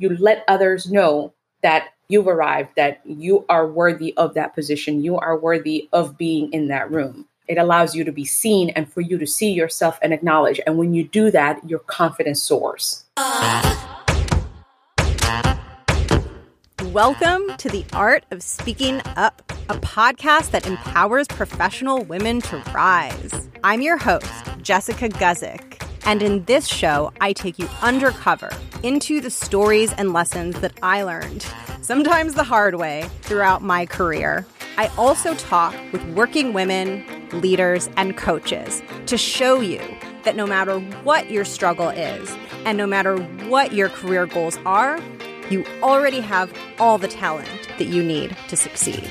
you let others know that you've arrived, that you are worthy of that position, you are worthy of being in that room. It allows you to be seen and for you to see yourself and acknowledge. And when you do that, your confidence soars. Welcome to the Art of Speaking Up, a podcast that empowers professional women to rise. I'm your host, Jessica Guzik. And in this show, I take you undercover into the stories and lessons that I learned, sometimes the hard way, throughout my career. I also talk with working women, leaders, and coaches to show you that no matter what your struggle is, and no matter what your career goals are, you already have all the talent that you need to succeed.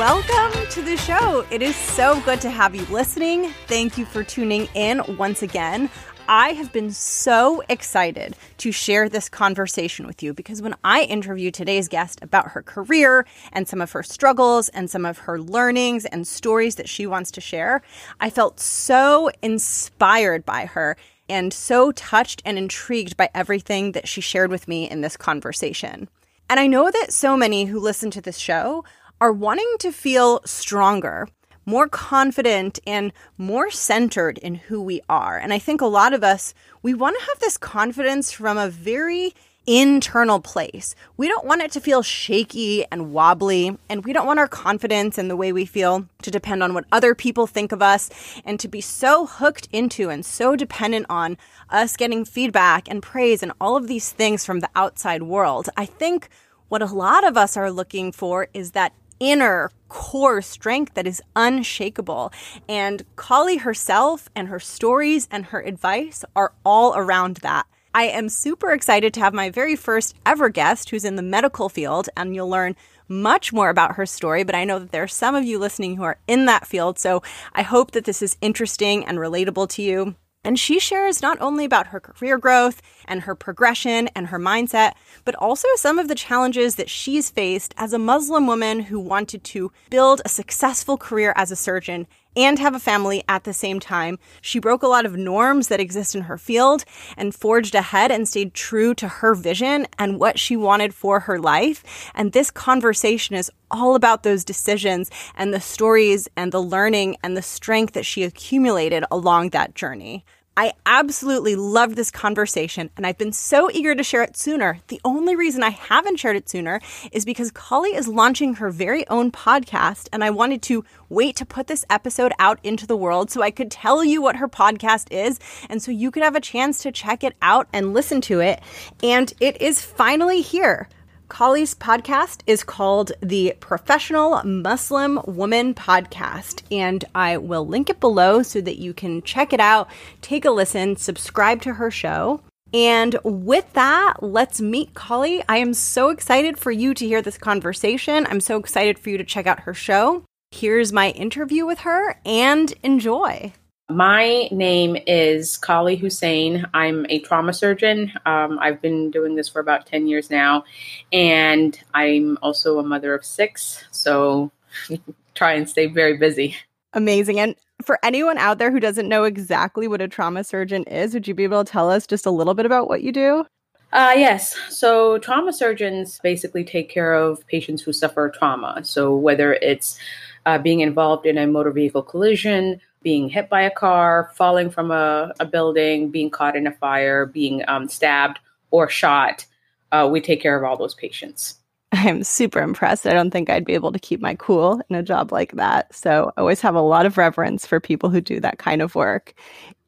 Welcome to the show. It is so good to have you listening. Thank you for tuning in once again. I have been so excited to share this conversation with you because when I interview today's guest about her career and some of her struggles and some of her learnings and stories that she wants to share, I felt so inspired by her and so touched and intrigued by everything that she shared with me in this conversation. And I know that so many who listen to this show are wanting to feel stronger, more confident, and more centered in who we are. And I think a lot of us, we want to have this confidence from a very internal place. We don't want it to feel shaky and wobbly, and we don't want our confidence and the way we feel to depend on what other people think of us and to be so hooked into and so dependent on us getting feedback and praise and all of these things from the outside world. I think what a lot of us are looking for is that inner core strength that is unshakable. And Qaali herself and her stories and her advice are all around that. I am super excited to have my very first ever guest who's in the medical field, and you'll learn much more about her story. But I know that there are some of you listening who are in that field, so I hope that this is interesting and relatable to you. And she shares not only about her career growth and her progression and her mindset, but also some of the challenges that she's faced as a Muslim woman who wanted to build a successful career as a surgeon and have a family at the same time. She broke a lot of norms that exist in her field and forged ahead and stayed true to her vision and what she wanted for her life. And this conversation is all about those decisions and the stories and the learning and the strength that she accumulated along that journey. I absolutely loved this conversation and I've been so eager to share it sooner. The only reason I haven't shared it sooner is because Qaali is launching her very own podcast and I wanted to wait to put this episode out into the world so I could tell you what her podcast is and so you could have a chance to check it out and listen to it. And it is finally here. Qaali's podcast is called the Professional Muslim Woman Podcast, and I will link it below so that you can check it out, take a listen, subscribe to her show. And with that, let's meet Qaali. I am so excited for you to hear this conversation. I'm so excited for you to check out her show. Here's my interview with her and enjoy. My name is Qaali Hussein. I'm a trauma surgeon. Um, I've been doing this for about 10 years now. And I'm also a mother of six. So try and stay very busy. Amazing. And for anyone out there who doesn't know exactly what a trauma surgeon is, would you be able to tell us just a little bit about what you do? Uh, yes. So, trauma surgeons basically take care of patients who suffer trauma. So, whether it's uh, being involved in a motor vehicle collision, being hit by a car, falling from a, a building, being caught in a fire, being um, stabbed or shot. Uh, we take care of all those patients. I'm super impressed. I don't think I'd be able to keep my cool in a job like that. So I always have a lot of reverence for people who do that kind of work.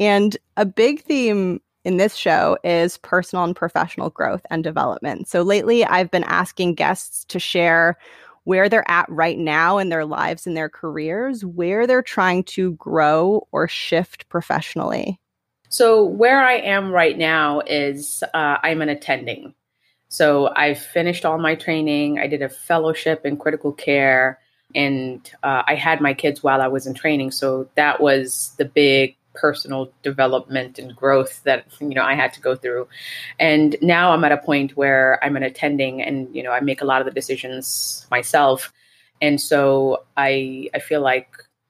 And a big theme in this show is personal and professional growth and development. So lately, I've been asking guests to share where they're at right now in their lives and their careers, where they're trying to grow or shift professionally? So, where I am right now is uh, I'm an attending. So, I've finished all my training. I did a fellowship in critical care, and uh, I had my kids while I was in training. So, that was the big personal development and growth that you know I had to go through. And now I'm at a point where I'm an attending and you know I make a lot of the decisions myself. And so I I feel like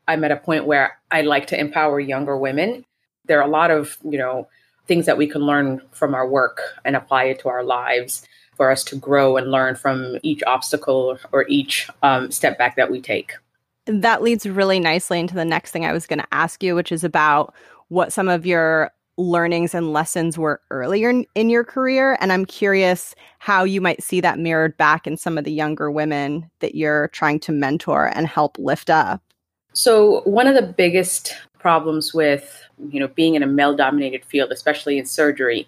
I'm at a point where I like to empower younger women there are a lot of, you know, things that we can learn from our work and apply it to our lives for us to grow and learn from each obstacle or each um, step back that we take. That leads really nicely into the next thing I was going to ask you, which is about what some of your learnings and lessons were earlier in, in, your career. And I'm curious how you might see that mirrored back in some of the younger women that you're trying to mentor and help lift up. So, one of the biggest problems with you know being in a male dominated field especially in surgery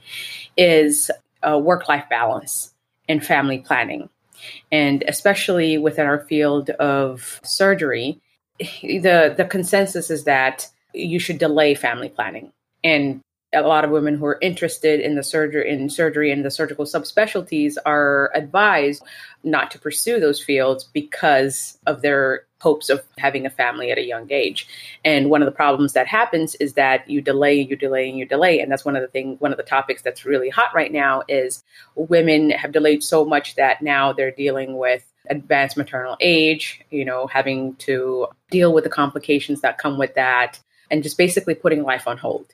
is uh, work life balance and family planning and especially within our field of surgery the the consensus is that you should delay family planning. And a lot of women who are interested in the surgery in surgery and the surgical subspecialties are advised not to pursue those fields because of their hopes of having a family at a young age. And one of the problems that happens is that you delay, you delay, and you delay. And that's one of the things, one of the topics that's really hot right now is women have delayed so much that now they're dealing with advanced maternal age, you know, having to deal with the complications that come with that, and just basically putting life on hold.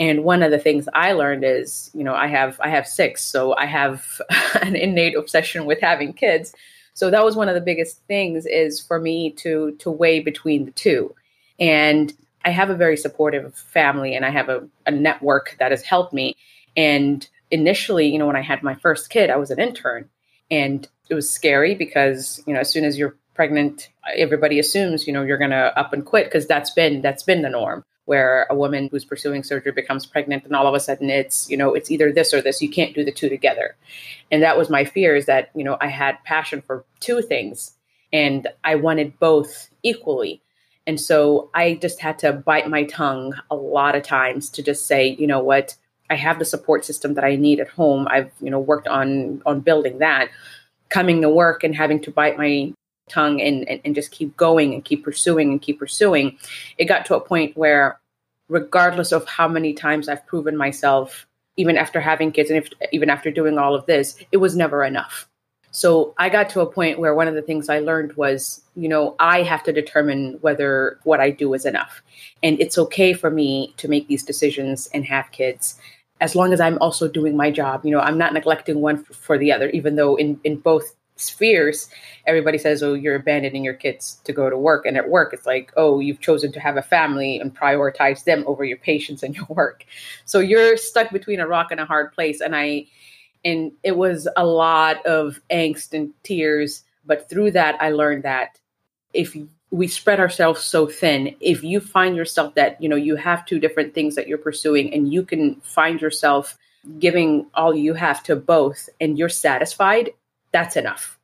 And one of the things I learned is, you know, I have I have six, so I have an innate obsession with having kids. So that was one of the biggest things is for me to to weigh between the two. And I have a very supportive family and I have a, a network that has helped me. And initially, you know, when I had my first kid, I was an intern. And it was scary because, you know, as soon as you're pregnant, everybody assumes, you know, you're gonna up and quit because that's been that's been the norm where a woman who's pursuing surgery becomes pregnant and all of a sudden it's you know it's either this or this. You can't do the two together. And that was my fear is that you know i had passion for two things and i wanted both equally. And so i just had to bite my tongue a lot of times to just say you know what? I have the support system that i need at home. I've you know worked on on building that. Coming to work and having to bite my tongue and, and, and just keep going and keep pursuing and keep pursuing. It got to a point where, regardless of how many times I've proven myself, even after having kids and if, even after doing all of this, it was never enough. So I got to a point where one of the things I learned was, you know, I have to determine whether what I do is enough. And it's okay for me to make these decisions and have kids as long as I'm also doing my job. You know, I'm not neglecting one for the other, even though in, in both spheres, everybody says, oh, you're abandoning your kids to go to work. And at work, it's like, oh, you've chosen to have a family and prioritize them over your patients and your work. So you're stuck between a rock and a hard place. And I, and it was a lot of angst and tears. But through that, I learned that if we spread ourselves so thin, if you find yourself that, you know, you have two different things that you're pursuing and you can find yourself giving all you have to both and you're satisfied that's enough.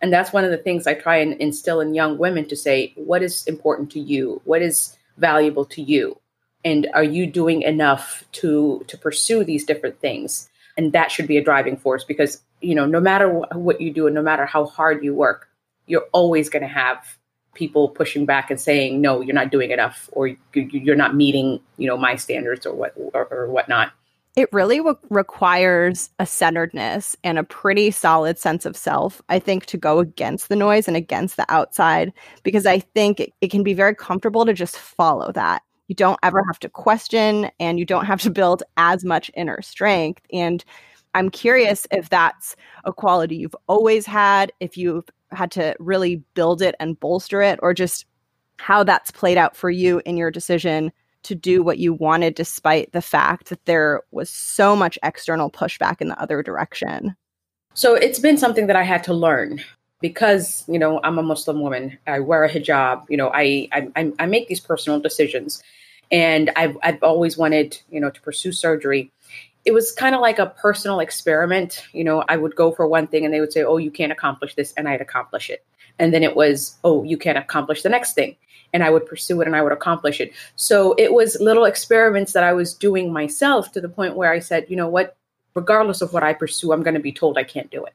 And that's one of the things I try and instill in young women to say, what is important to you? What is valuable to you? And are you doing enough to to pursue these different things? And that should be a driving force because, you know, no matter what you do and no matter how hard you work, you're always going to have people pushing back and saying, no, you're not doing enough or you're not meeting, you know, my standards or what or, or whatnot. It really w- requires a centeredness and a pretty solid sense of self, I think, to go against the noise and against the outside, because I think it, it can be very comfortable to just follow that. You don't ever have to question and you don't have to build as much inner strength. And I'm curious if that's a quality you've always had, if you've had to really build it and bolster it, or just how that's played out for you in your decision to do what you wanted despite the fact that there was so much external pushback in the other direction? So it's been something that I had to learn because you know I'm a Muslim woman. I wear a hijab. You know, I I, I make these personal decisions, and I've I've always wanted you know to pursue surgery. It was kind of like a personal experiment. You know, I would go for one thing, and they would say, "Oh, you can't accomplish this," and I'd accomplish it. And then it was, "Oh, you can't accomplish the next thing," and I would pursue it and I would accomplish it. So it was little experiments that I was doing myself to the point where I said, you know what, regardless of what I pursue, I'm going to be told I can't do it.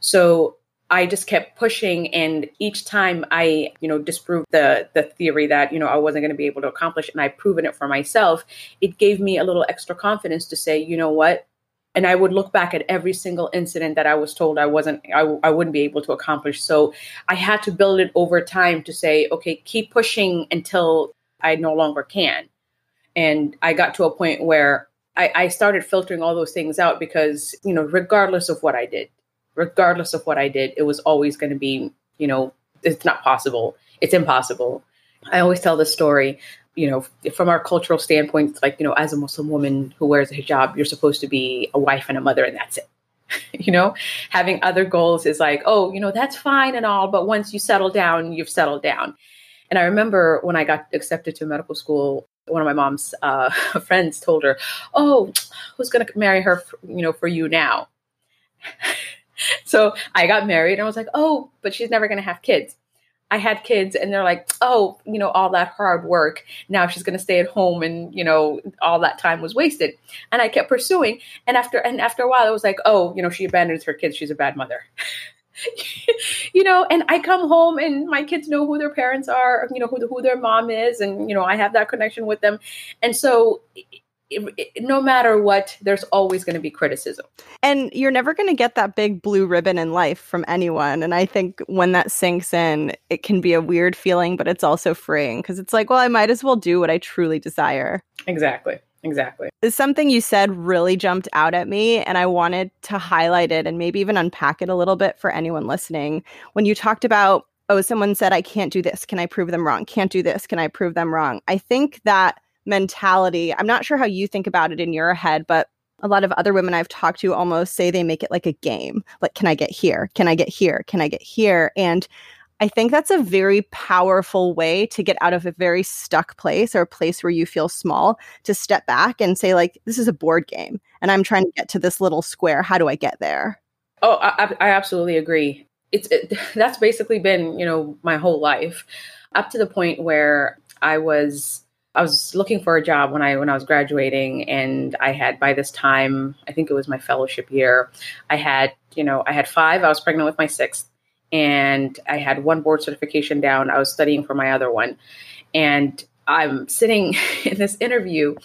So I just kept pushing and each time I, you know, disproved the the theory that, you know, I wasn't going to be able to accomplish and I've proven it for myself, it gave me a little extra confidence to say, you know what, and i would look back at every single incident that i was told i wasn't I, I wouldn't be able to accomplish so i had to build it over time to say okay keep pushing until i no longer can And I got to a point where I, I started filtering all those things out because, you know, regardless of what I did, regardless of what I did, it was always going to be, you know, it's not possible. It's impossible. I always tell the story, you know, from our cultural standpoint, like, you know, as a Muslim woman who wears a hijab, you're supposed to be a wife and a mother, and that's it. you know, having other goals is like, oh, you know, that's fine and all, but once you settle down, you've settled down. And I remember when I got accepted to medical school, one of my mom's uh, friends told her, "Oh, who's going to marry her? For, you know, for you now." so I got married, and I was like, "Oh, but she's never going to have kids." I had kids and they're like, oh, you know, all that hard work. Now she's going to stay at home and, you know, all that time was wasted. And I kept pursuing. And after, and after a while, it was like, oh, you know, she abandons her kids. She's a bad mother. you know, and I come home and my kids know who their parents are, you know, who, who their mom is. And, you know, I have that connection with them. And so it, it, no matter what, there's always going to be criticism. And you're never going to get that big blue ribbon in life from anyone. And I think when that sinks in, it can be a weird feeling, but it's also freeing because it's like, well, I might as well do what I truly desire. Exactly. Exactly. Something you said really jumped out at me, and I wanted to highlight it and maybe even unpack it a little bit for anyone listening. When you talked about, oh, someone said, I can't do this. Can I prove them wrong? Can't do this. Can I prove them wrong? I think that mentality. I'm not sure how you think about it in your head, but a lot of other women I've talked to almost say they make it like a game. Like, can I get here? Can I get here? Can I get here? And I think that's a very powerful way to get out of a very stuck place or a place where you feel small to step back and say, like, this is a board game and I'm trying to get to this little square. How do I get there? Oh, I, I absolutely agree. It's it, that's basically been, you know, my whole life up to the point where I was I was looking for a job when I when I was graduating, and I had by this time, I think it was my fellowship year, I had you know I had five. I was pregnant with my sixth, and I had one board certification down. I was studying for my other one, and I'm sitting in this interview,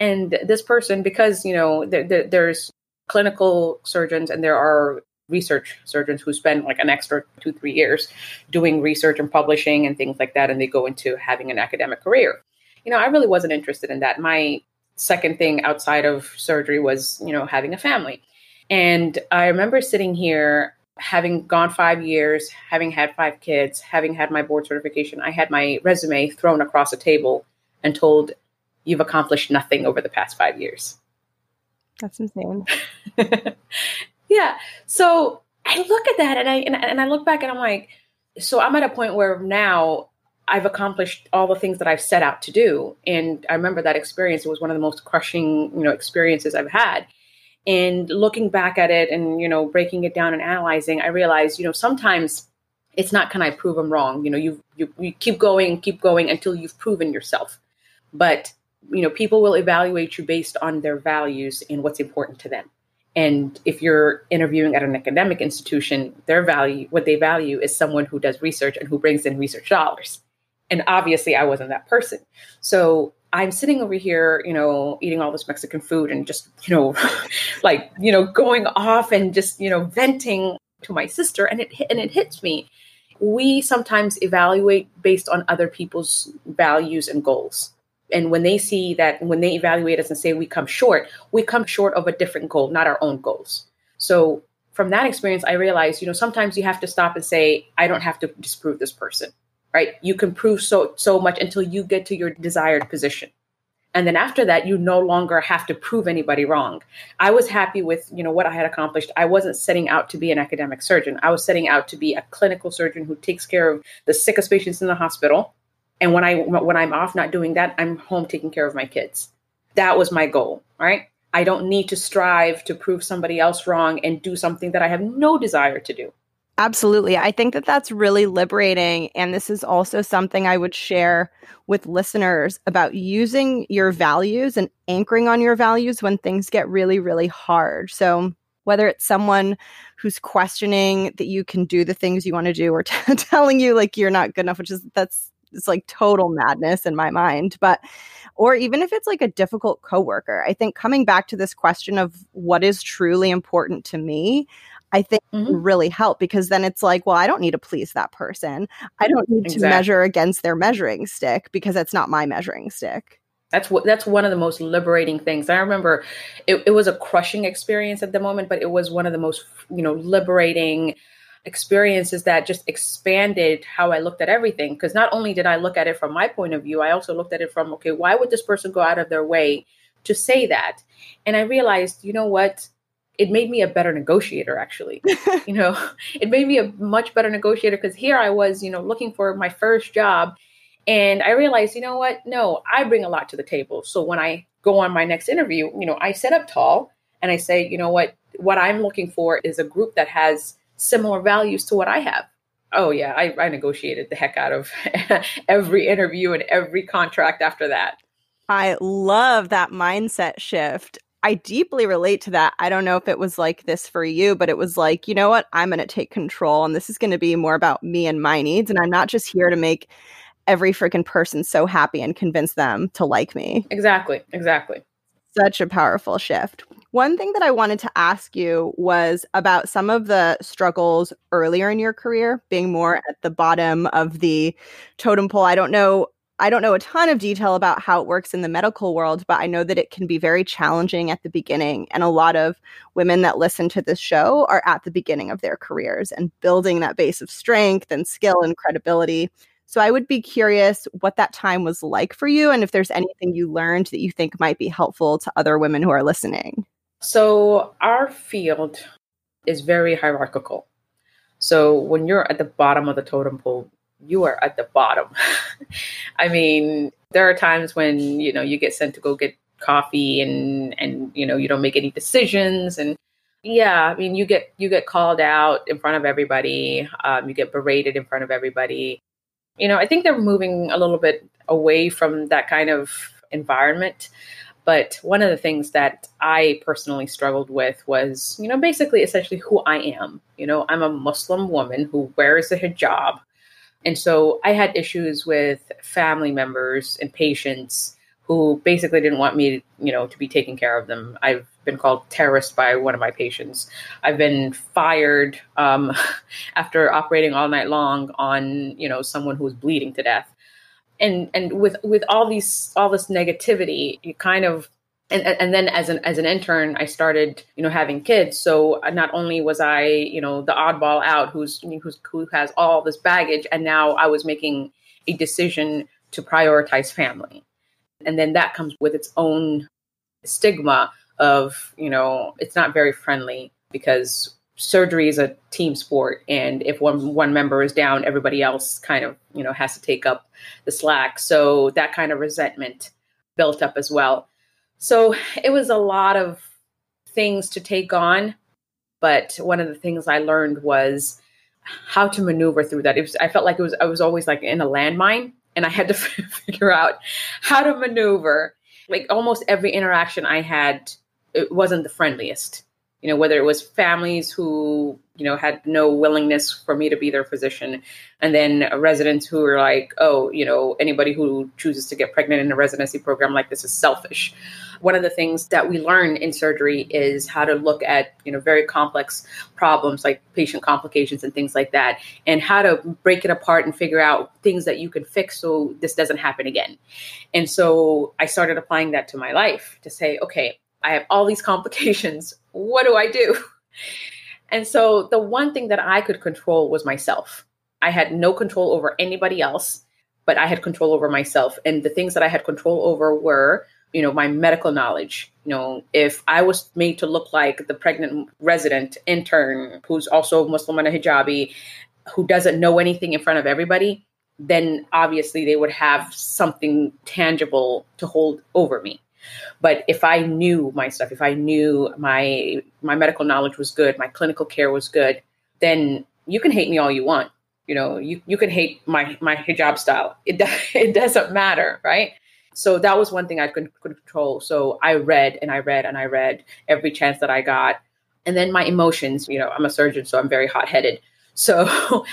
and this person, because you know there, there, there's clinical surgeons and there are research surgeons who spend like an extra two three years doing research and publishing and things like that and they go into having an academic career you know, I really wasn't interested in that. My second thing outside of surgery was, you know, having a family. And I remember sitting here having gone five years, having had five kids, having had my board certification, I had my resume thrown across a table and told, You've accomplished nothing over the past five years. That's insane. yeah. So I look at that and I and, and I look back and I'm like, so I'm at a point where now I've accomplished all the things that I've set out to do. And I remember that experience. It was one of the most crushing, you know, experiences I've had. And looking back at it and, you know, breaking it down and analyzing, I realized, you know, sometimes it's not can I prove I'm wrong? You know, you you, you keep going, keep going until you've proven yourself. But, you know, people will evaluate you based on their values and what's important to them. And if you're interviewing at an academic institution, their value, what they value is someone who does research and who brings in research dollars and obviously I wasn't that person. So I'm sitting over here, you know, eating all this Mexican food and just, you know, like, you know, going off and just, you know, venting to my sister and it and it hits me. We sometimes evaluate based on other people's values and goals. And when they see that when they evaluate us and say we come short, we come short of a different goal, not our own goals. So from that experience, I realized, you know, sometimes you have to stop and say, I don't have to disprove this person right? You can prove so so much until you get to your desired position. And then after that, you no longer have to prove anybody wrong. I was happy with, you know, what I had accomplished. I wasn't setting out to be an academic surgeon. I was setting out to be a clinical surgeon who takes care of the sickest patients in the hospital. And when I when I'm off not doing that, I'm home taking care of my kids. That was my goal, right? I don't need to strive to prove somebody else wrong and do something that I have no desire to do. Absolutely. I think that that's really liberating. And this is also something I would share with listeners about using your values and anchoring on your values when things get really, really hard. So, whether it's someone who's questioning that you can do the things you want to do or t- telling you like you're not good enough, which is that's it's like total madness in my mind. But, or even if it's like a difficult coworker, I think coming back to this question of what is truly important to me, I think mm-hmm. really help because then it's like, well, I don't need to please that person. I don't need exactly. to measure against their measuring stick because it's not my measuring stick. That's what that's one of the most liberating things. I remember it, it was a crushing experience at the moment, but it was one of the most, you know, liberating experiences that just expanded how I looked at everything. Because not only did I look at it from my point of view, I also looked at it from, okay, why would this person go out of their way to say that? And I realized, you know what? It made me a better negotiator, actually. you know, it made me a much better negotiator because here I was, you know, looking for my first job and I realized, you know what? No, I bring a lot to the table. So when I go on my next interview, you know, I set up tall and I say, you know what? What I'm looking for is a group that has similar values to what I have. Oh, yeah, I, I negotiated the heck out of every interview and every contract after that. I love that mindset shift. I deeply relate to that. I don't know if it was like this for you, but it was like, you know what? I'm going to take control and this is going to be more about me and my needs. And I'm not just here to make every freaking person so happy and convince them to like me. Exactly. Exactly. Such a powerful shift. One thing that I wanted to ask you was about some of the struggles earlier in your career, being more mm-hmm. at the bottom of the totem pole. I don't know I don't know a ton of detail about how it works in the medical world, but I know that it can be very challenging at the beginning. And a lot of women that listen to this show are at the beginning of their careers and building that base of strength and skill and credibility. So I would be curious what that time was like for you and if there's anything you learned that you think might be helpful to other women who are listening. So our field is very hierarchical. So when you're at the bottom of the totem pole, you are at the bottom. I mean, there are times when, you know, you get sent to go get coffee and and you know, you don't make any decisions and yeah, I mean, you get you get called out in front of everybody. Um, you get berated in front of everybody you know, I think they're moving a little bit away from that kind of environment. But one of the things that I personally struggled with was, you know, basically essentially who I am. You know, I'm a Muslim woman who wears a hijab. And so I had issues with family members and patients who basically didn't want me, you know, to be taking care of them. I've been called terrorist by one of my patients. I've been fired um, after operating all night long on, you know, someone who was bleeding to death. And and with with all these all this negativity, you kind of and, and then as an as an intern i started you know having kids. So uh, not only was i you know the oddball out who's who's who has all this baggage and now i was making a decision to prioritize family. And then that comes with its own stigma of, you know, it's not very friendly because surgery is a team sport. And if one one member is down everybody else kind of you know has to take up the slack. So that kind of resentment built up as well so it was a lot of things to take on but one of the things i learned was how to maneuver through that it was i felt like it was i was always like in a landmine and I had to figure out how to maneuver. Like almost every interaction I had, it wasn't the friendliest. You know, whether it was families who, you know, had no willingness for me to be their physician, and then residents who were like, oh, you know, anybody who chooses to get pregnant in a residency program like this is selfish. One of the things that we learn in surgery is how to look at you know very complex problems like patient complications and things like that and how to break it apart and figure out things that you can fix so this doesn't happen again. And so i started applying that to my life to say okay i have all these complications. What do i do? And so the one thing that i could control was myself. I had no control over anybody else but I had control over myself. And the things that I had control over were you know my medical knowledge. You know if i was made to look like the pregnant resident intern who's also muslim and a hijabi who doesn't know anything in front of everybody then obviously they would have something tangible to hold over me but if i knew my stuff if i knew my my medical knowledge was good my clinical care was good then you can hate me all you want you know you, you can hate my my hijab style it, it doesn't matter right so that was one thing I could, control. So I read and I read and I read every chance that I got. And then my emotions, you know, I'm a surgeon, so I'm very hot headed. So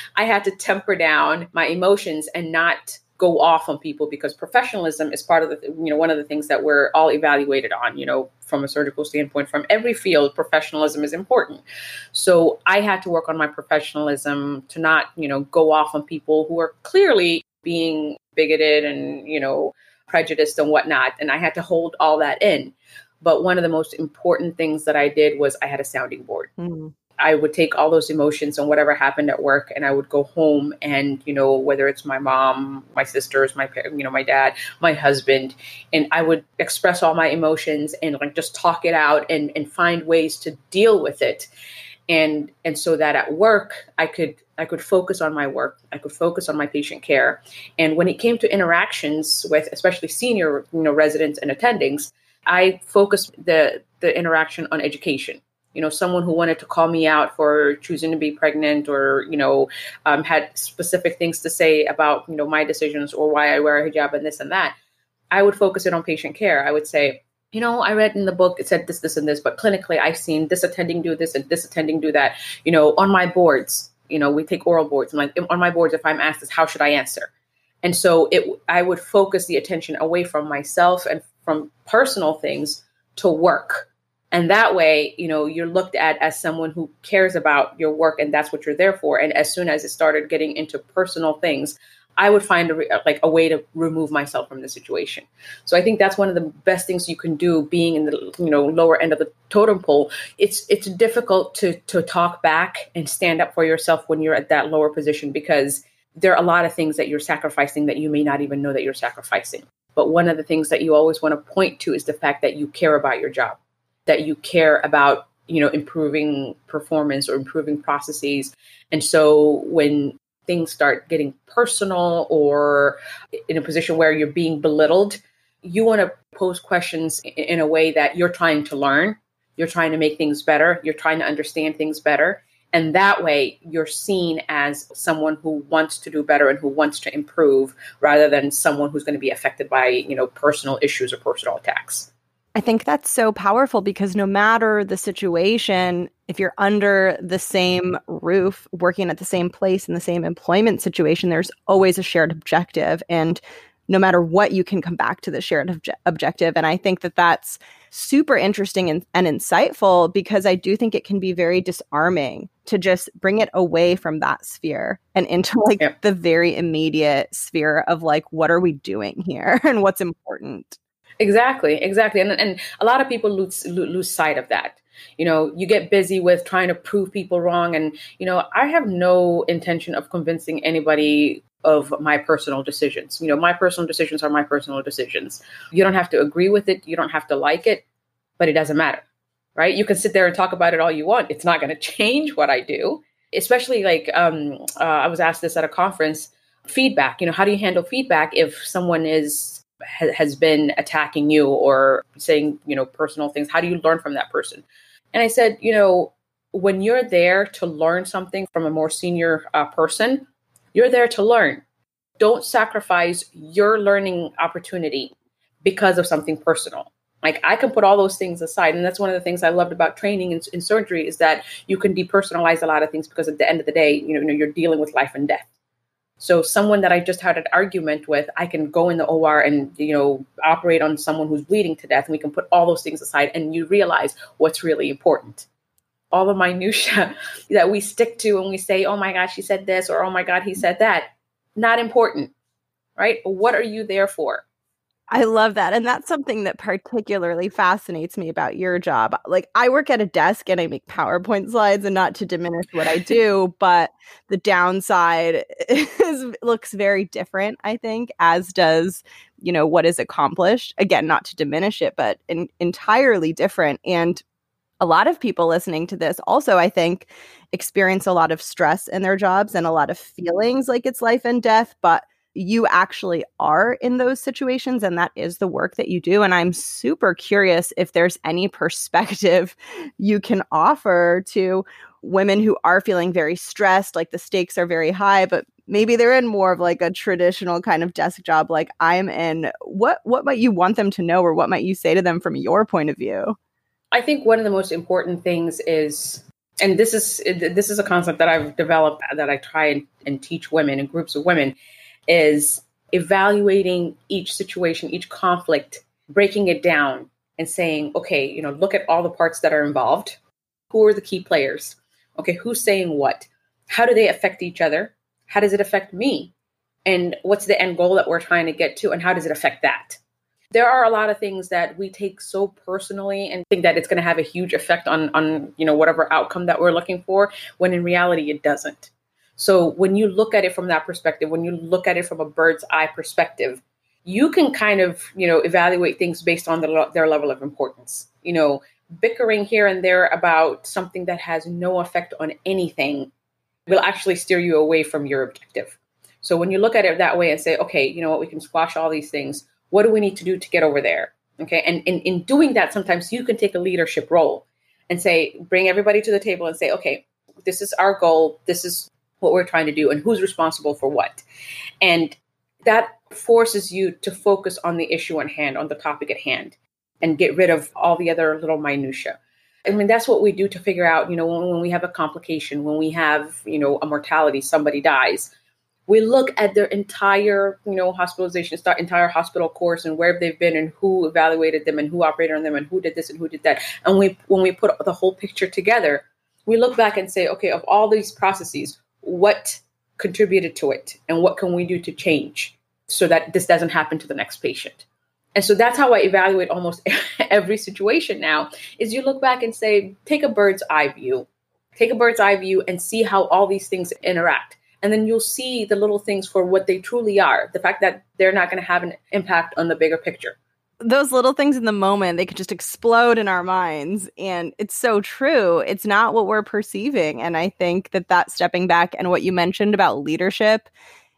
I had to temper down my emotions and not go off on people because professionalism is part of the you know one of the things that we're all evaluated on you know from a surgical standpoint from every field professionalism is important so i had to work on my professionalism to not you know go off on people who are clearly being bigoted and you know prejudiced and whatnot. And I had to hold all that in. But one of the most important things that I did was I had a sounding board. Mm. I would take all those emotions and whatever happened at work, and I would go home and you know whether it's my mom, my sisters, my you know my dad, my husband, and I would express all my emotions and like just talk it out and and find ways to deal with it, and and so that at work I could I could focus on my work, I could focus on my patient care, and when it came to interactions with especially senior you know residents and attendings, I focused the the interaction on education you know someone who wanted to call me out for choosing to be pregnant or you know um, had specific things to say about you know my decisions or why i wear a hijab and this and that i would focus it on patient care. I would say you know i read in the book it said this this and this but clinically i've seen this attending do this and this attending do that. You know on my boards you know we take oral boards. And like on my boards if i'm asked this how should i answer? And so it i would focus the attention away from myself and from personal things to work and that way you know you're looked at as someone who cares about your work and that's what you're there for. And as soon as it started getting into personal things i would find a, uh, like a way to remove myself from the situation. So i think that's one of the best things you can do being in the you know lower end of the totem pole. It's it's difficult to to talk back and stand up for yourself when you're at that lower position because there are a lot of things that you're sacrificing that you may not even know that you're sacrificing. But one of the things that you always want to point to is the fact that you care about your job that you care about you know improving performance or improving processes. And so when things start getting personal or in a position where you're being belittled you want to pose questions in a way that you're trying to learn you're trying to make things better you're trying to understand things better. And that way you're seen as someone who wants to do better and who wants to improve rather than someone who's going to be affected by you know personal issues or personal attacks I think that's so powerful because no matter the situation, if you're under the same roof, working at the same place in the same employment situation, there's always a shared objective. And no matter what, you can come back to the shared obje- objective. And I think that that's super interesting and, and insightful because I do think it can be very disarming to just bring it away from that sphere and into like yep. the very immediate sphere of like, what are we doing here and what's important? Exactly, exactly, and and a lot of people lose lose sight of that. You know, you get busy with trying to prove people wrong, and you know, I have no intention of convincing anybody of my personal decisions. You know, my personal decisions are my personal decisions. You don't have to agree with it, you don't have to like it, but it doesn't matter, right? You can sit there and talk about it all you want. It's not going to change what I do. Especially like um, uh, I was asked this at a conference. Feedback. You know, how do you handle feedback if someone is ha- has been attacking you or saying, you know, personal things? How do you learn from that person? And I said, you know, when you're there to learn something from a more senior uh, person, you're there to learn. Don't sacrifice your learning opportunity because of something personal. Like I can put all those things aside, and that's one of the things I loved about training in, in surgery is that you can depersonalize a lot of things because at the end of the day, you know, you know you're dealing with life and death. So someone that I just had an argument with, I can go in the OR and you know operate on someone who's bleeding to death, and we can put all those things aside, and you realize what's really important. All the minutia that we stick to when we say, "Oh my God, she said this," or "Oh my God, he said that," not important, right? What are you there for? I love that. And that's something that particularly fascinates me about your job. Like, I work at a desk and I make PowerPoint slides, and not to diminish what I do, but the downside is, looks very different, I think, as does, you know, what is accomplished. Again, not to diminish it, but in, entirely different. And a lot of people listening to this also, I think, experience a lot of stress in their jobs and a lot of feelings like it's life and death, but you actually are in those situations and that is the work that you do. And I'm super curious if there's any perspective you can offer to women who are feeling very stressed, like the stakes are very high, but maybe they're in more of like a traditional kind of desk job like I'm in. What what might you want them to know or what might you say to them from your point of view? I think one of the most important things is and this is this is a concept that I've developed that I try and, and teach women and groups of women is evaluating each situation, each conflict, breaking it down and saying, okay, you know, look at all the parts that are involved. Who are the key players? Okay, who's saying what? How do they affect each other? How does it affect me? and what's the end goal that we're trying to get to and how does it affect that there are a lot of things that we take so personally and think that it's going to have a huge effect on on you know whatever outcome that we're looking for when in reality it doesn't so when you look at it from that perspective when you look at it from a bird's eye perspective you can kind of you know evaluate things based on the, their level of importance you know bickering here and there about something that has no effect on anything will actually steer you away from your objective so when you look at it that way and say okay you know what we can squash all these things what do we need to do to get over there? Okay. And in, in doing that, sometimes you can take a leadership role and say, bring everybody to the table and say, okay, this is our goal. This is what we're trying to do and who's responsible for what. And that forces you to focus on the issue at hand, on the topic at hand, and get rid of all the other little minutia. I mean, that's what we do to figure out, you know, when, when we have a complication, when we have, you know, a mortality, somebody dies we look at their entire you know hospitalization entire hospital course and where they've been and who evaluated them and who operated on them and who did this and who did that and we when we put the whole picture together we look back and say okay of all these processes what contributed to it and what can we do to change so that this doesn't happen to the next patient. And so that's how i evaluate almost every situation now is you look back and say take a bird's eye view. Take a bird's eye view and see how all these things interact. And then you'll see the little things for what they truly are the fact that they're not going to have an impact on the bigger picture those little things in the moment they could just explode in our minds and it's so true it's not what we're perceiving and i think that that stepping back and what you mentioned about leadership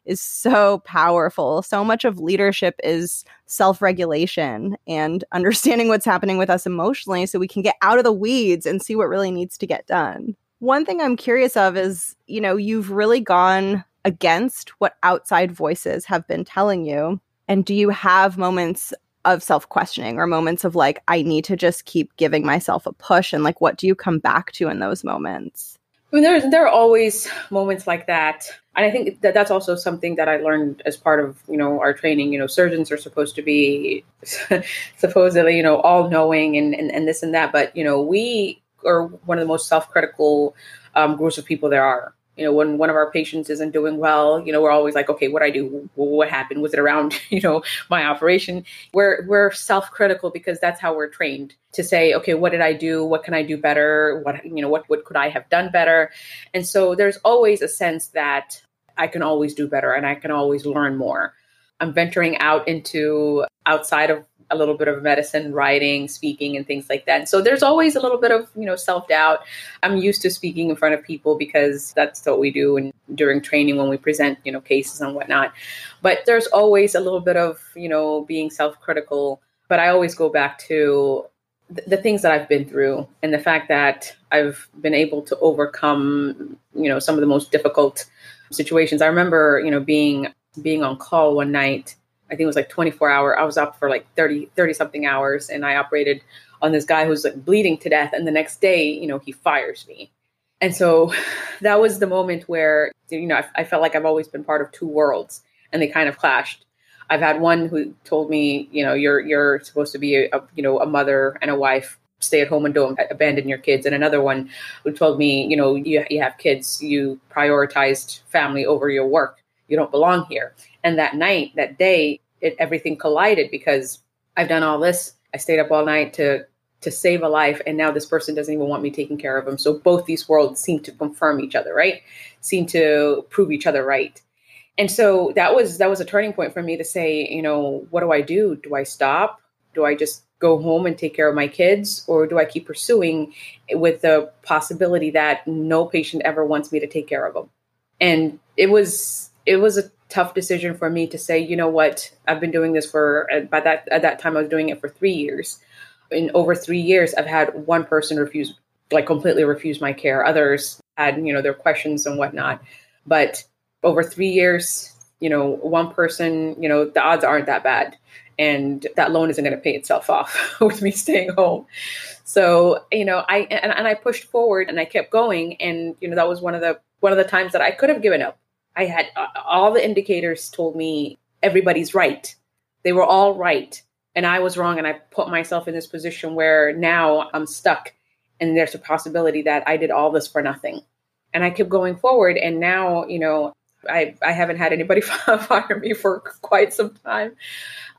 is so powerful so much of leadership is self-regulation and understanding what's happening with us emotionally so we can get out of the weeds and see what really needs to get done one thing I'm curious of is, you know, you've really gone against what outside voices have been telling you. And do you have moments of self questioning or moments of like, I need to just keep giving myself a push? And like, what do you come back to in those moments? I mean, there's, there are always moments like that. And I think that that's also something that I learned as part of, you know, our training. You know, surgeons are supposed to be supposedly, you know, all knowing and, and, and this and that. But, you know, we are one of the most self-critical um, groups of people there are. You know, when one of our patients isn't doing well, you know, we're always like, okay, what I do? What happened? Was it around, you know, my operation? We're we're self-critical because that's how we're trained to say, okay, what did I do? What can I do better? What you know, what what could I have done better? And so there's always a sense that I can always do better and I can always learn more. I'm venturing out into outside of a little bit of medicine, writing, speaking, and things like that. so there's always a little bit of you know self doubt. I'm used to speaking in front of people because that's what we do and during training when we present you know cases and whatnot. But there's always a little bit of you know being self critical. But I always go back to the things that I've been through and the fact that I've been able to overcome, you know, some of the most difficult situations. I remember, you know, being being on call one night I think it was like 24 hour. I was up for like 30, 30 something hours and I operated on this guy who's like bleeding to death. And the next day, you know, he fires me. And so that was the moment where, you know, I, I felt like I've always been part of two worlds and they kind of clashed. I've had one who told me, you know, you're, you're supposed to be a, you know, a mother and a wife, stay at home and don't abandon your kids. And another one who told me, you know, you, you have kids, you prioritized family over your work. You don't belong here. And that night, that day, it, everything collided because I've done all this. I stayed up all night to to save a life, and now this person doesn't even want me taking care of them. So both these worlds seem to confirm each other, right? Seem to prove each other right. And so that was that was a turning point for me to say, you know, what do I do? Do I stop? Do I just go home and take care of my kids, or do I keep pursuing with the possibility that no patient ever wants me to take care of them? And it was it was a tough decision for me to say, you know what, I've been doing this for uh, by that at that time I was doing it for three years. In over three years, I've had one person refuse, like completely refuse my care. Others had, you know, their questions and whatnot. But over three years, you know, one person, you know, the odds aren't that bad. And that loan isn't going to pay itself off with me staying home. So, you know, I and, and I pushed forward and I kept going. And, you know, that was one of the one of the times that I could have given up I had uh, all the indicators told me everybody's right. They were all right. And I was wrong. And I put myself in this position where now I'm stuck. And there's a possibility that I did all this for nothing. And I kept going forward. And now, you know, I, I haven't had anybody fire me for quite some time.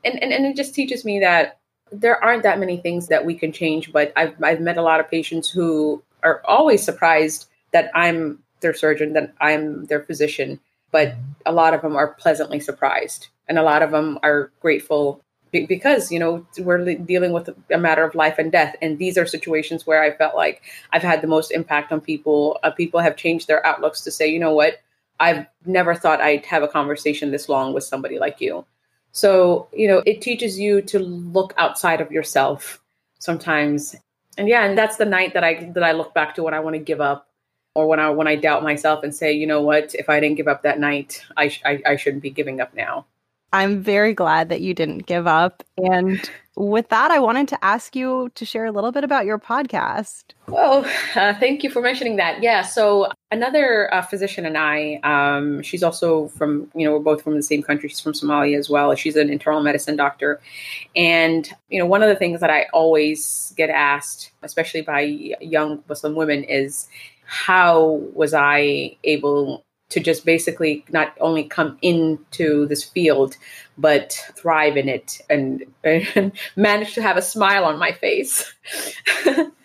And, and, and it just teaches me that there aren't that many things that we can change, but I've, I've met a lot of patients who are always surprised that I'm their surgeon, that I'm their physician, but a lot of them are pleasantly surprised. And a lot of them are grateful because you know we're dealing with a matter of life and death. And these are situations where i felt like i've had the most impact on people. Uh, people have changed their outlooks to say you know what? I've never thought i'd have a conversation this long with somebody like you. So you know it teaches you to look outside of yourself sometimes. And yeah and that's the night that i that i look back to when i want to give up or when i when i doubt myself and say you know what if i didn't give up that night i sh- I, I shouldn't be giving up now I'm very glad that you didn't give up. And with that, I wanted to ask you to share a little bit about your podcast. Well, uh, thank you for mentioning that. Yeah. So, another uh, physician and I, um, she's also from, you know, we're both from the same country. She's from Somalia as well. She's an internal medicine doctor. And, you know, one of the things that I always get asked, especially by young Muslim women, is how was I able to just basically not only come into this field but thrive in it and, and manage to have a smile on my face.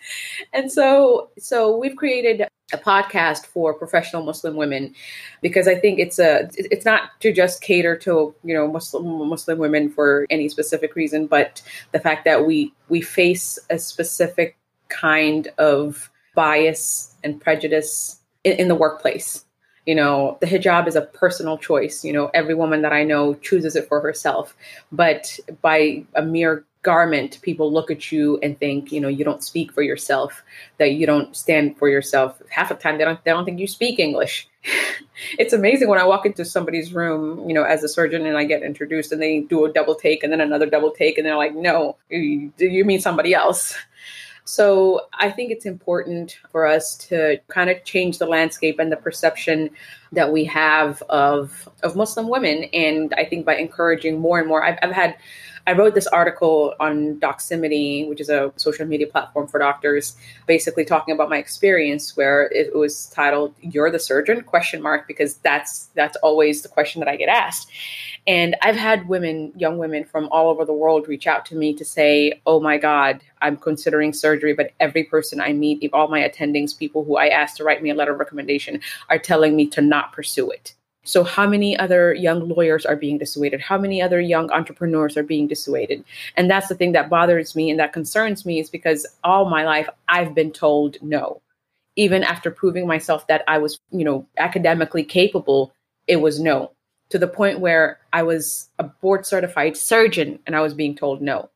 And so so we've created a podcast for professional muslim women because i think it's a it's not to just cater to you know muslim muslim women for any specific reason but the fact that we we face a specific kind of bias and prejudice in, in the workplace. You know the hijab is a personal choice. You know every woman that i know chooses it for herself. But by a mere garment people look at you and think you know you don't speak for yourself that you don't stand for yourself. Half the time they don't they don't think you speak english. It's amazing when i walk into somebody's room you know as a surgeon and i get introduced and they do a double take and then another double take and they're like no you, you mean somebody else so I think it's important for us to kind of change the landscape and the perception that we have of of Muslim women. And I think by encouraging more and more, I've, I've had I wrote this article on Doximity, which is a social media platform for doctors, basically talking about my experience where it was titled "You're the surgeon?" question mark because that's that's always the question that I get asked. And I've had women, young women from all over the world reach out to me to say, "Oh my god, I'm considering surgery, but every person I meet, all my attendings, people who I asked to write me a letter of recommendation are telling me to not pursue it." So, how many other young lawyers are being dissuaded? How many other young entrepreneurs are being dissuaded? And that's the thing that bothers me and that concerns me is because all my life I've been told no. Even after proving myself that I was, you know, academically capable, it was no. To the point where I was a board certified surgeon and I was being told no.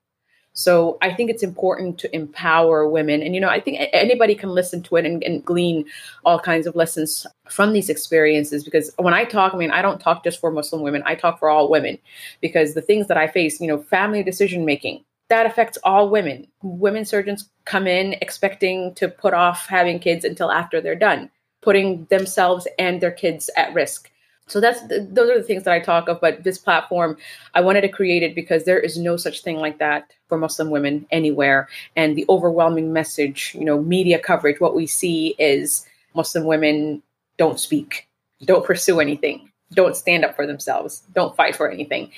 So I think it's important to empower women. And, you know, I think anybody can listen to it and, and, glean all kinds of lessons from these experiences. Because when I talk, I mean, I don't talk just for Muslim women, I talk for all women. Because the things that I face, you know, family decision making, that affects all women. Women surgeons come in expecting to put off having kids until after they're done, putting themselves and their kids at risk so that's those are the things that I talk of. But this platform, I wanted to create it because there is no such thing like that for Muslim women anywhere. And the overwhelming message, you know, media coverage, what we see is Muslim women don't speak, don't pursue anything, don't stand up for themselves, don't fight for anything.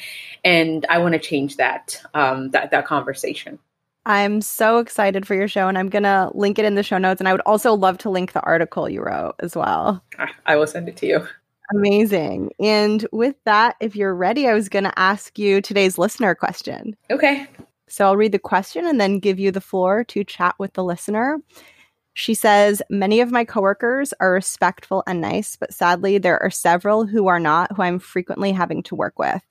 And I want to change that um, that that conversation. I'm so excited for your show, and I'm gonna link it in the show notes. And I would also love to link the article you wrote as well. Ah, I will send it to you. Amazing. And with that, if you're ready, I was going to ask you today's listener question. Okay. So I'll read the question and then give you the floor to chat with the listener. She says, Many of my coworkers are respectful and nice, but sadly, there are several who are not, who I'm frequently having to work with.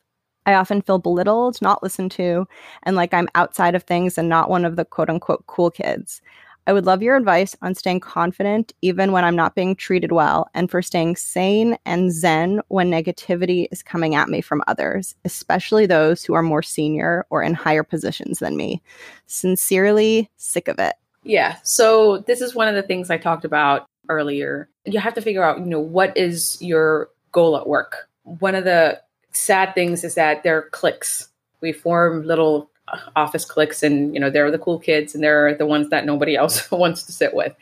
I often feel belittled, not listened to, and like I'm outside of things and not one of the quote unquote cool kids. I would love your advice on staying confident even when I'm not being treated well, and for staying sane and zen when negativity is coming at me from others, especially those who are more senior or in higher positions than me. Sincerely, sick of it. Yeah. So, this is one of the things I talked about earlier. You have to figure out, you know, what is your goal at work? One of the sad things is that there are cliques. We form little office cliques and you know they're the cool kids and they're the ones that nobody else wants to sit with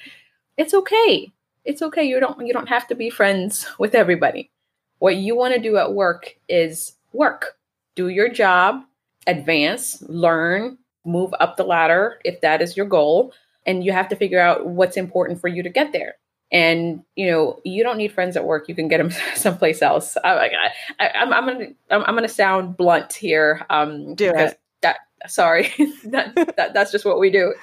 it's okay it's okay you don't you don't have to be friends with everybody What you want to do at work is work, do your job, advance, learn, move up the ladder if that is your goal. And you have to figure out what's important for you to get there. And you know you don't need friends at work. You can get them someplace else. I, I, I'm, I'm gonna I'm, I'm, gonna sound blunt here. Um, do it. Sorry, that, that that's just what we do.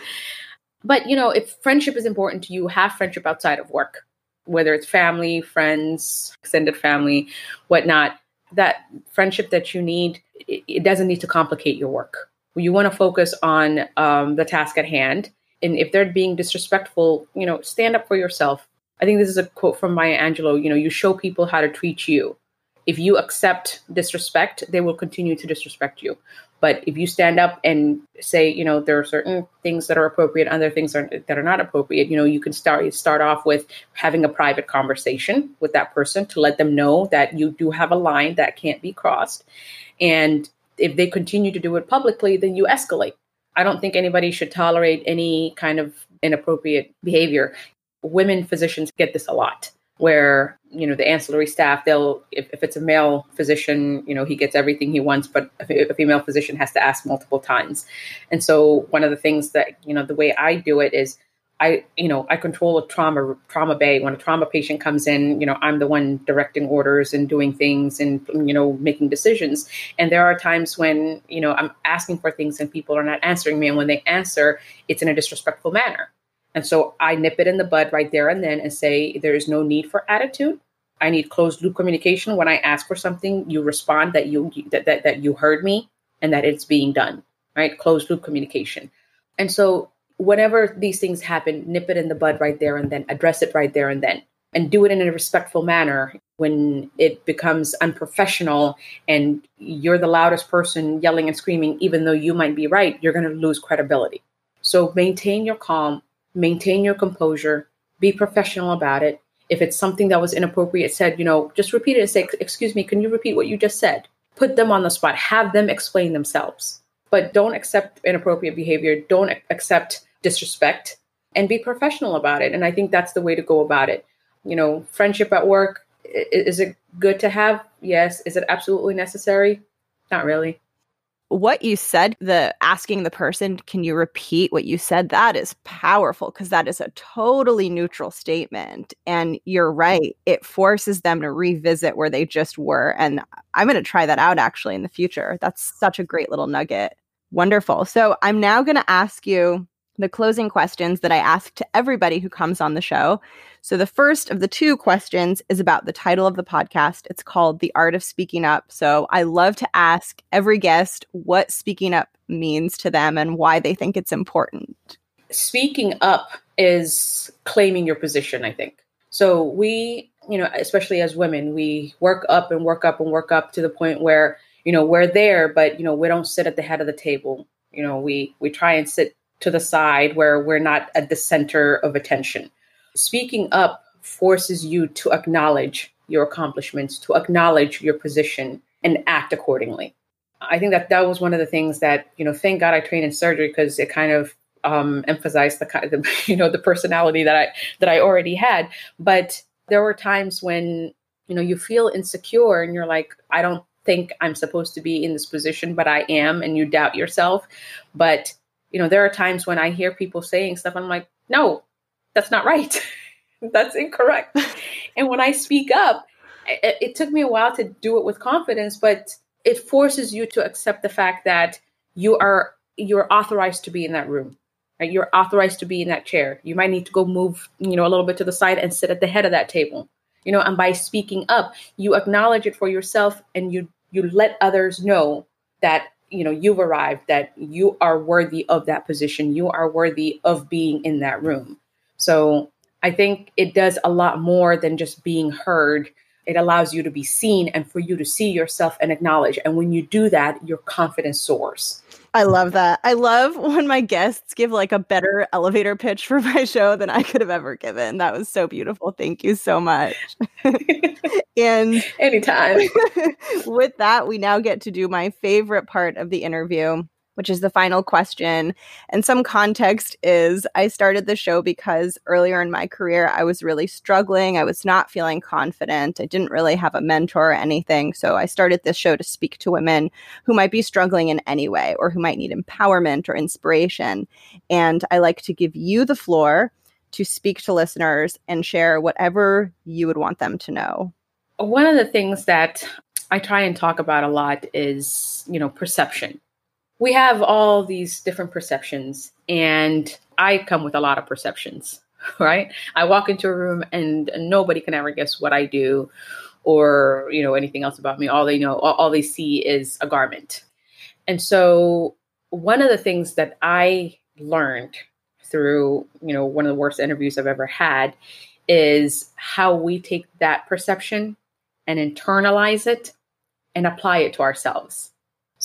But you know, if friendship is important to you, have friendship outside of work, whether it's family, friends, extended family, whatnot. That friendship that you need, it, it doesn't need to complicate your work. You want to focus on um, the task at hand. And if they're being disrespectful, you know, stand up for yourself. I think this is a quote from Maya Angelou. You know, you show people how to treat you. If you accept disrespect, they will continue to disrespect you. But if you stand up and say, you know, there are certain things that are appropriate, other things are, that are not appropriate, you know, you can start start off with having a private conversation with that person to let them know that you do have a line that can't be crossed. And if they continue to do it publicly, then you escalate. I don't think anybody should tolerate any kind of inappropriate behavior. Women physicians get this a lot where you know the ancillary staff they'll if, if it's a male physician you know he gets everything he wants but a, a female physician has to ask multiple times and so one of the things that you know the way i do it is I, you know, I control a trauma trauma bay. When a trauma patient comes in, you know, I'm the one directing orders and doing things and you know making decisions. And there are times when you know I'm asking for things and people are not answering me. And when they answer, it's in a disrespectful manner. And so I nip it in the bud right there and then and say, there is no need for attitude. I need closed loop communication. When I ask for something, you respond that you that, that, that you heard me and that it's being done. Right? Closed loop communication. And so whenever these things happen, nip it in the bud right there and then address it right there and then. And do it in a respectful manner. When it becomes unprofessional and you're the loudest person yelling and screaming, even though you might be right, you're going to lose credibility. So maintain your calm, maintain your composure, be professional about it. If it's something that was inappropriate said, you know, just repeat it and say, Excuse me, can you repeat what you just said? Put them on the spot, have them explain themselves. But don't accept inappropriate behavior, don't accept disrespect, and be professional about it. And I think that's the way to go about it. You know, friendship at work, is it good to have? Yes. Is it absolutely necessary? Not really what you said, the asking the person, can you repeat what you said? That is powerful because that is a totally neutral statement. And you're right. It forces them to revisit where they just were. And I'm going to try that out actually in the future. That's such a great little nugget. Wonderful. So I'm now going to ask you the closing questions that I ask to everybody who comes on the show. So, the first of the two questions is about the title of the podcast. It's called The Art of Speaking Up. So, I love to ask every guest what speaking up means to them and why they think it's important. Speaking up is claiming your position, I think. So, we, you know, especially as women, we work up and work up and work up to the point where, you know, we're there, but, you know, we don't sit at the head of the table. You know, we we try and sit to the side where we're not at the center of attention. Speaking up forces you to acknowledge your accomplishments, to acknowledge your position and act accordingly. I think that that was one of the things that, you know, thank God I trained in surgery because it kind of um, emphasized the kind of, you know, the personality that I that I already had. But there were times when, you know, you feel insecure and you're like, I don't think I'm supposed to be in this position, but I am, and you doubt yourself. But you know, there are times when I hear people saying stuff, I'm like, no, that's not right. that's incorrect. and when I speak up, it, it took me a while to do it with confidence, but it forces you to accept the fact that you are you're authorized to be in that room. Right? You're authorized to be in that chair. You might need to go move, you know, a little bit to the side and sit at the head of that table. You know, and by speaking up, you acknowledge it for yourself and you you let others know that you know you've arrived that you are worthy of that position. You are worthy of being in that room. So i think it does a lot more than just being heard. It allows you to be seen and for you to see yourself and acknowledge. And when you do that your confidence soars I love that. I love when my guests give like a better elevator pitch for my show than I could have ever given. That was so beautiful. Thank you so much. and anytime. with that, we now get to do my favorite part of the interview. Which is the final question. And some context is I started the show because earlier in my career, I was really struggling. I was not feeling confident. I didn't really have a mentor or anything. So I started this show to speak to women who might be struggling in any way or who might need empowerment or inspiration. And I like to give you the floor to speak to listeners and share whatever you would want them to know. One of the things that I try and talk about a lot is, you know, perception we have all these different perceptions and i come with a lot of perceptions right? I walk into a room and nobody can ever guess what i do or you know anything else about me. All they know all, they see is a garment. And so one of the things that i learned through you know one of the worst interviews i've ever had is how we take that perception and internalize it and apply it to ourselves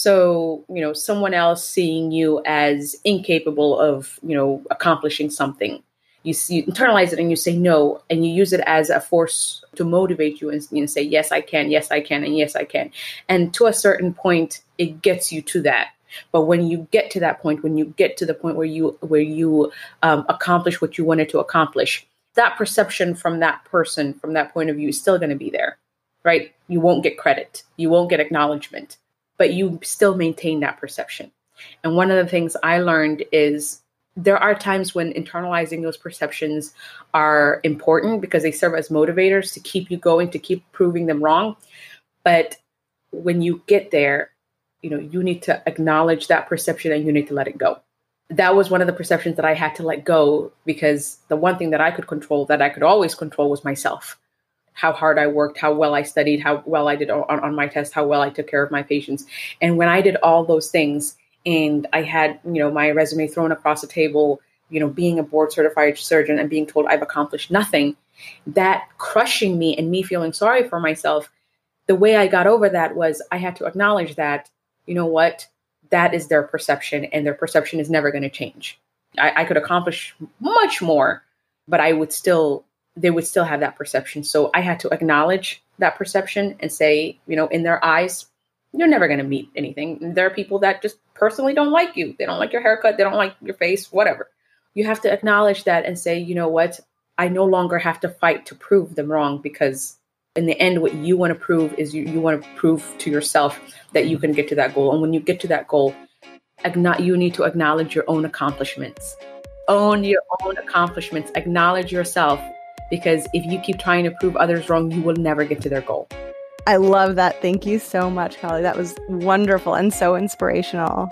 so, you know, someone else seeing you as incapable of, you know, accomplishing something, you, you internalize it and you say no, and you use it as a force to motivate you and know, say, yes, I can, yes, I can, and yes, I can. And to a certain point, it gets you to that. But when you get to that point, when you get to the point where you where you um, accomplish what you wanted to accomplish, that perception from that person, from that point of view, is still going to be there, right? You won't get credit, you won't get acknowledgement but you still maintain that perception. And one of the things I learned is there are times when internalizing those perceptions are important because they serve as motivators to keep you going, to keep proving them wrong. But when you get there, you know, you need to acknowledge that perception and you need to let it go. That was one of the perceptions that I had to let go because the one thing that I could control, that I could always control, was myself how hard I worked, how well I studied, how well I did on, on my test, how well I took care of my patients. And when I did all those things and I had, you know, my resume thrown across the table, you know, being a board certified surgeon and being told I've accomplished nothing, that crushing me and me feeling sorry for myself, the way I got over that was I had to acknowledge that, you know what, that is their perception and their perception is never going to change. I, I could accomplish much more, but I would still they would still have that perception. So I had to acknowledge that perception and say, you know, in their eyes, you're never going to meet anything. There are people that just personally don't like you. They don't like your haircut. They don't like your face, whatever. You have to acknowledge that and say, you know what? I no longer have to fight to prove them wrong because in the end, what you want to prove is you, you want to prove to yourself that you can get to that goal. And when you get to that goal, you need to acknowledge your own accomplishments. Own your own accomplishments. Acknowledge yourself because if you keep trying to prove others wrong, you will never get to their goal. I love that. Thank you so much, Qaali. That was wonderful and so inspirational.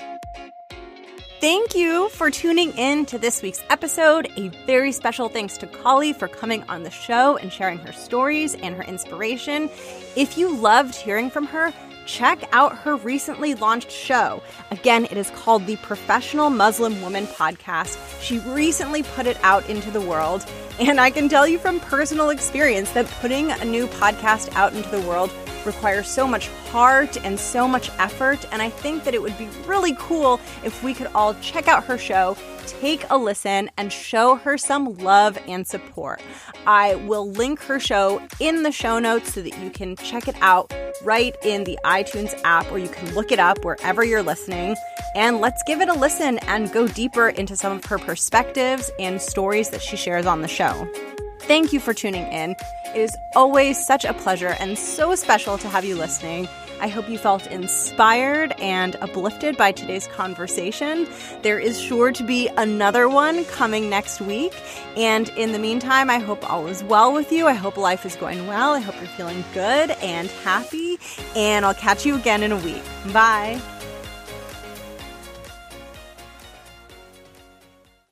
Thank you for tuning in to this week's episode. A very special thanks to Qaali for coming on the show and sharing her stories and her inspiration. If you loved hearing from her, check out her recently launched show. Again, it is called the Professional Muslim Woman Podcast. She recently put it out into the world, and I can tell you from personal experience that putting a new podcast out into the world requires so much heart and so much effort. And I think that it would be really cool if we could all check out her show take a listen and show her some love and support. I will link her show in the show notes so that you can check it out right in the iTunes app or you can look it up wherever you're listening. And let's give it a listen and go deeper into some of her perspectives and stories that she shares on the show. Thank you for tuning in. It is always such a pleasure and so special to have you listening. I hope you felt inspired and uplifted by today's conversation. There is sure to be another one coming next week. And in the meantime, I hope all is well with you. I hope life is going well. I hope you're feeling good and happy. And I'll catch you again in a week. Bye.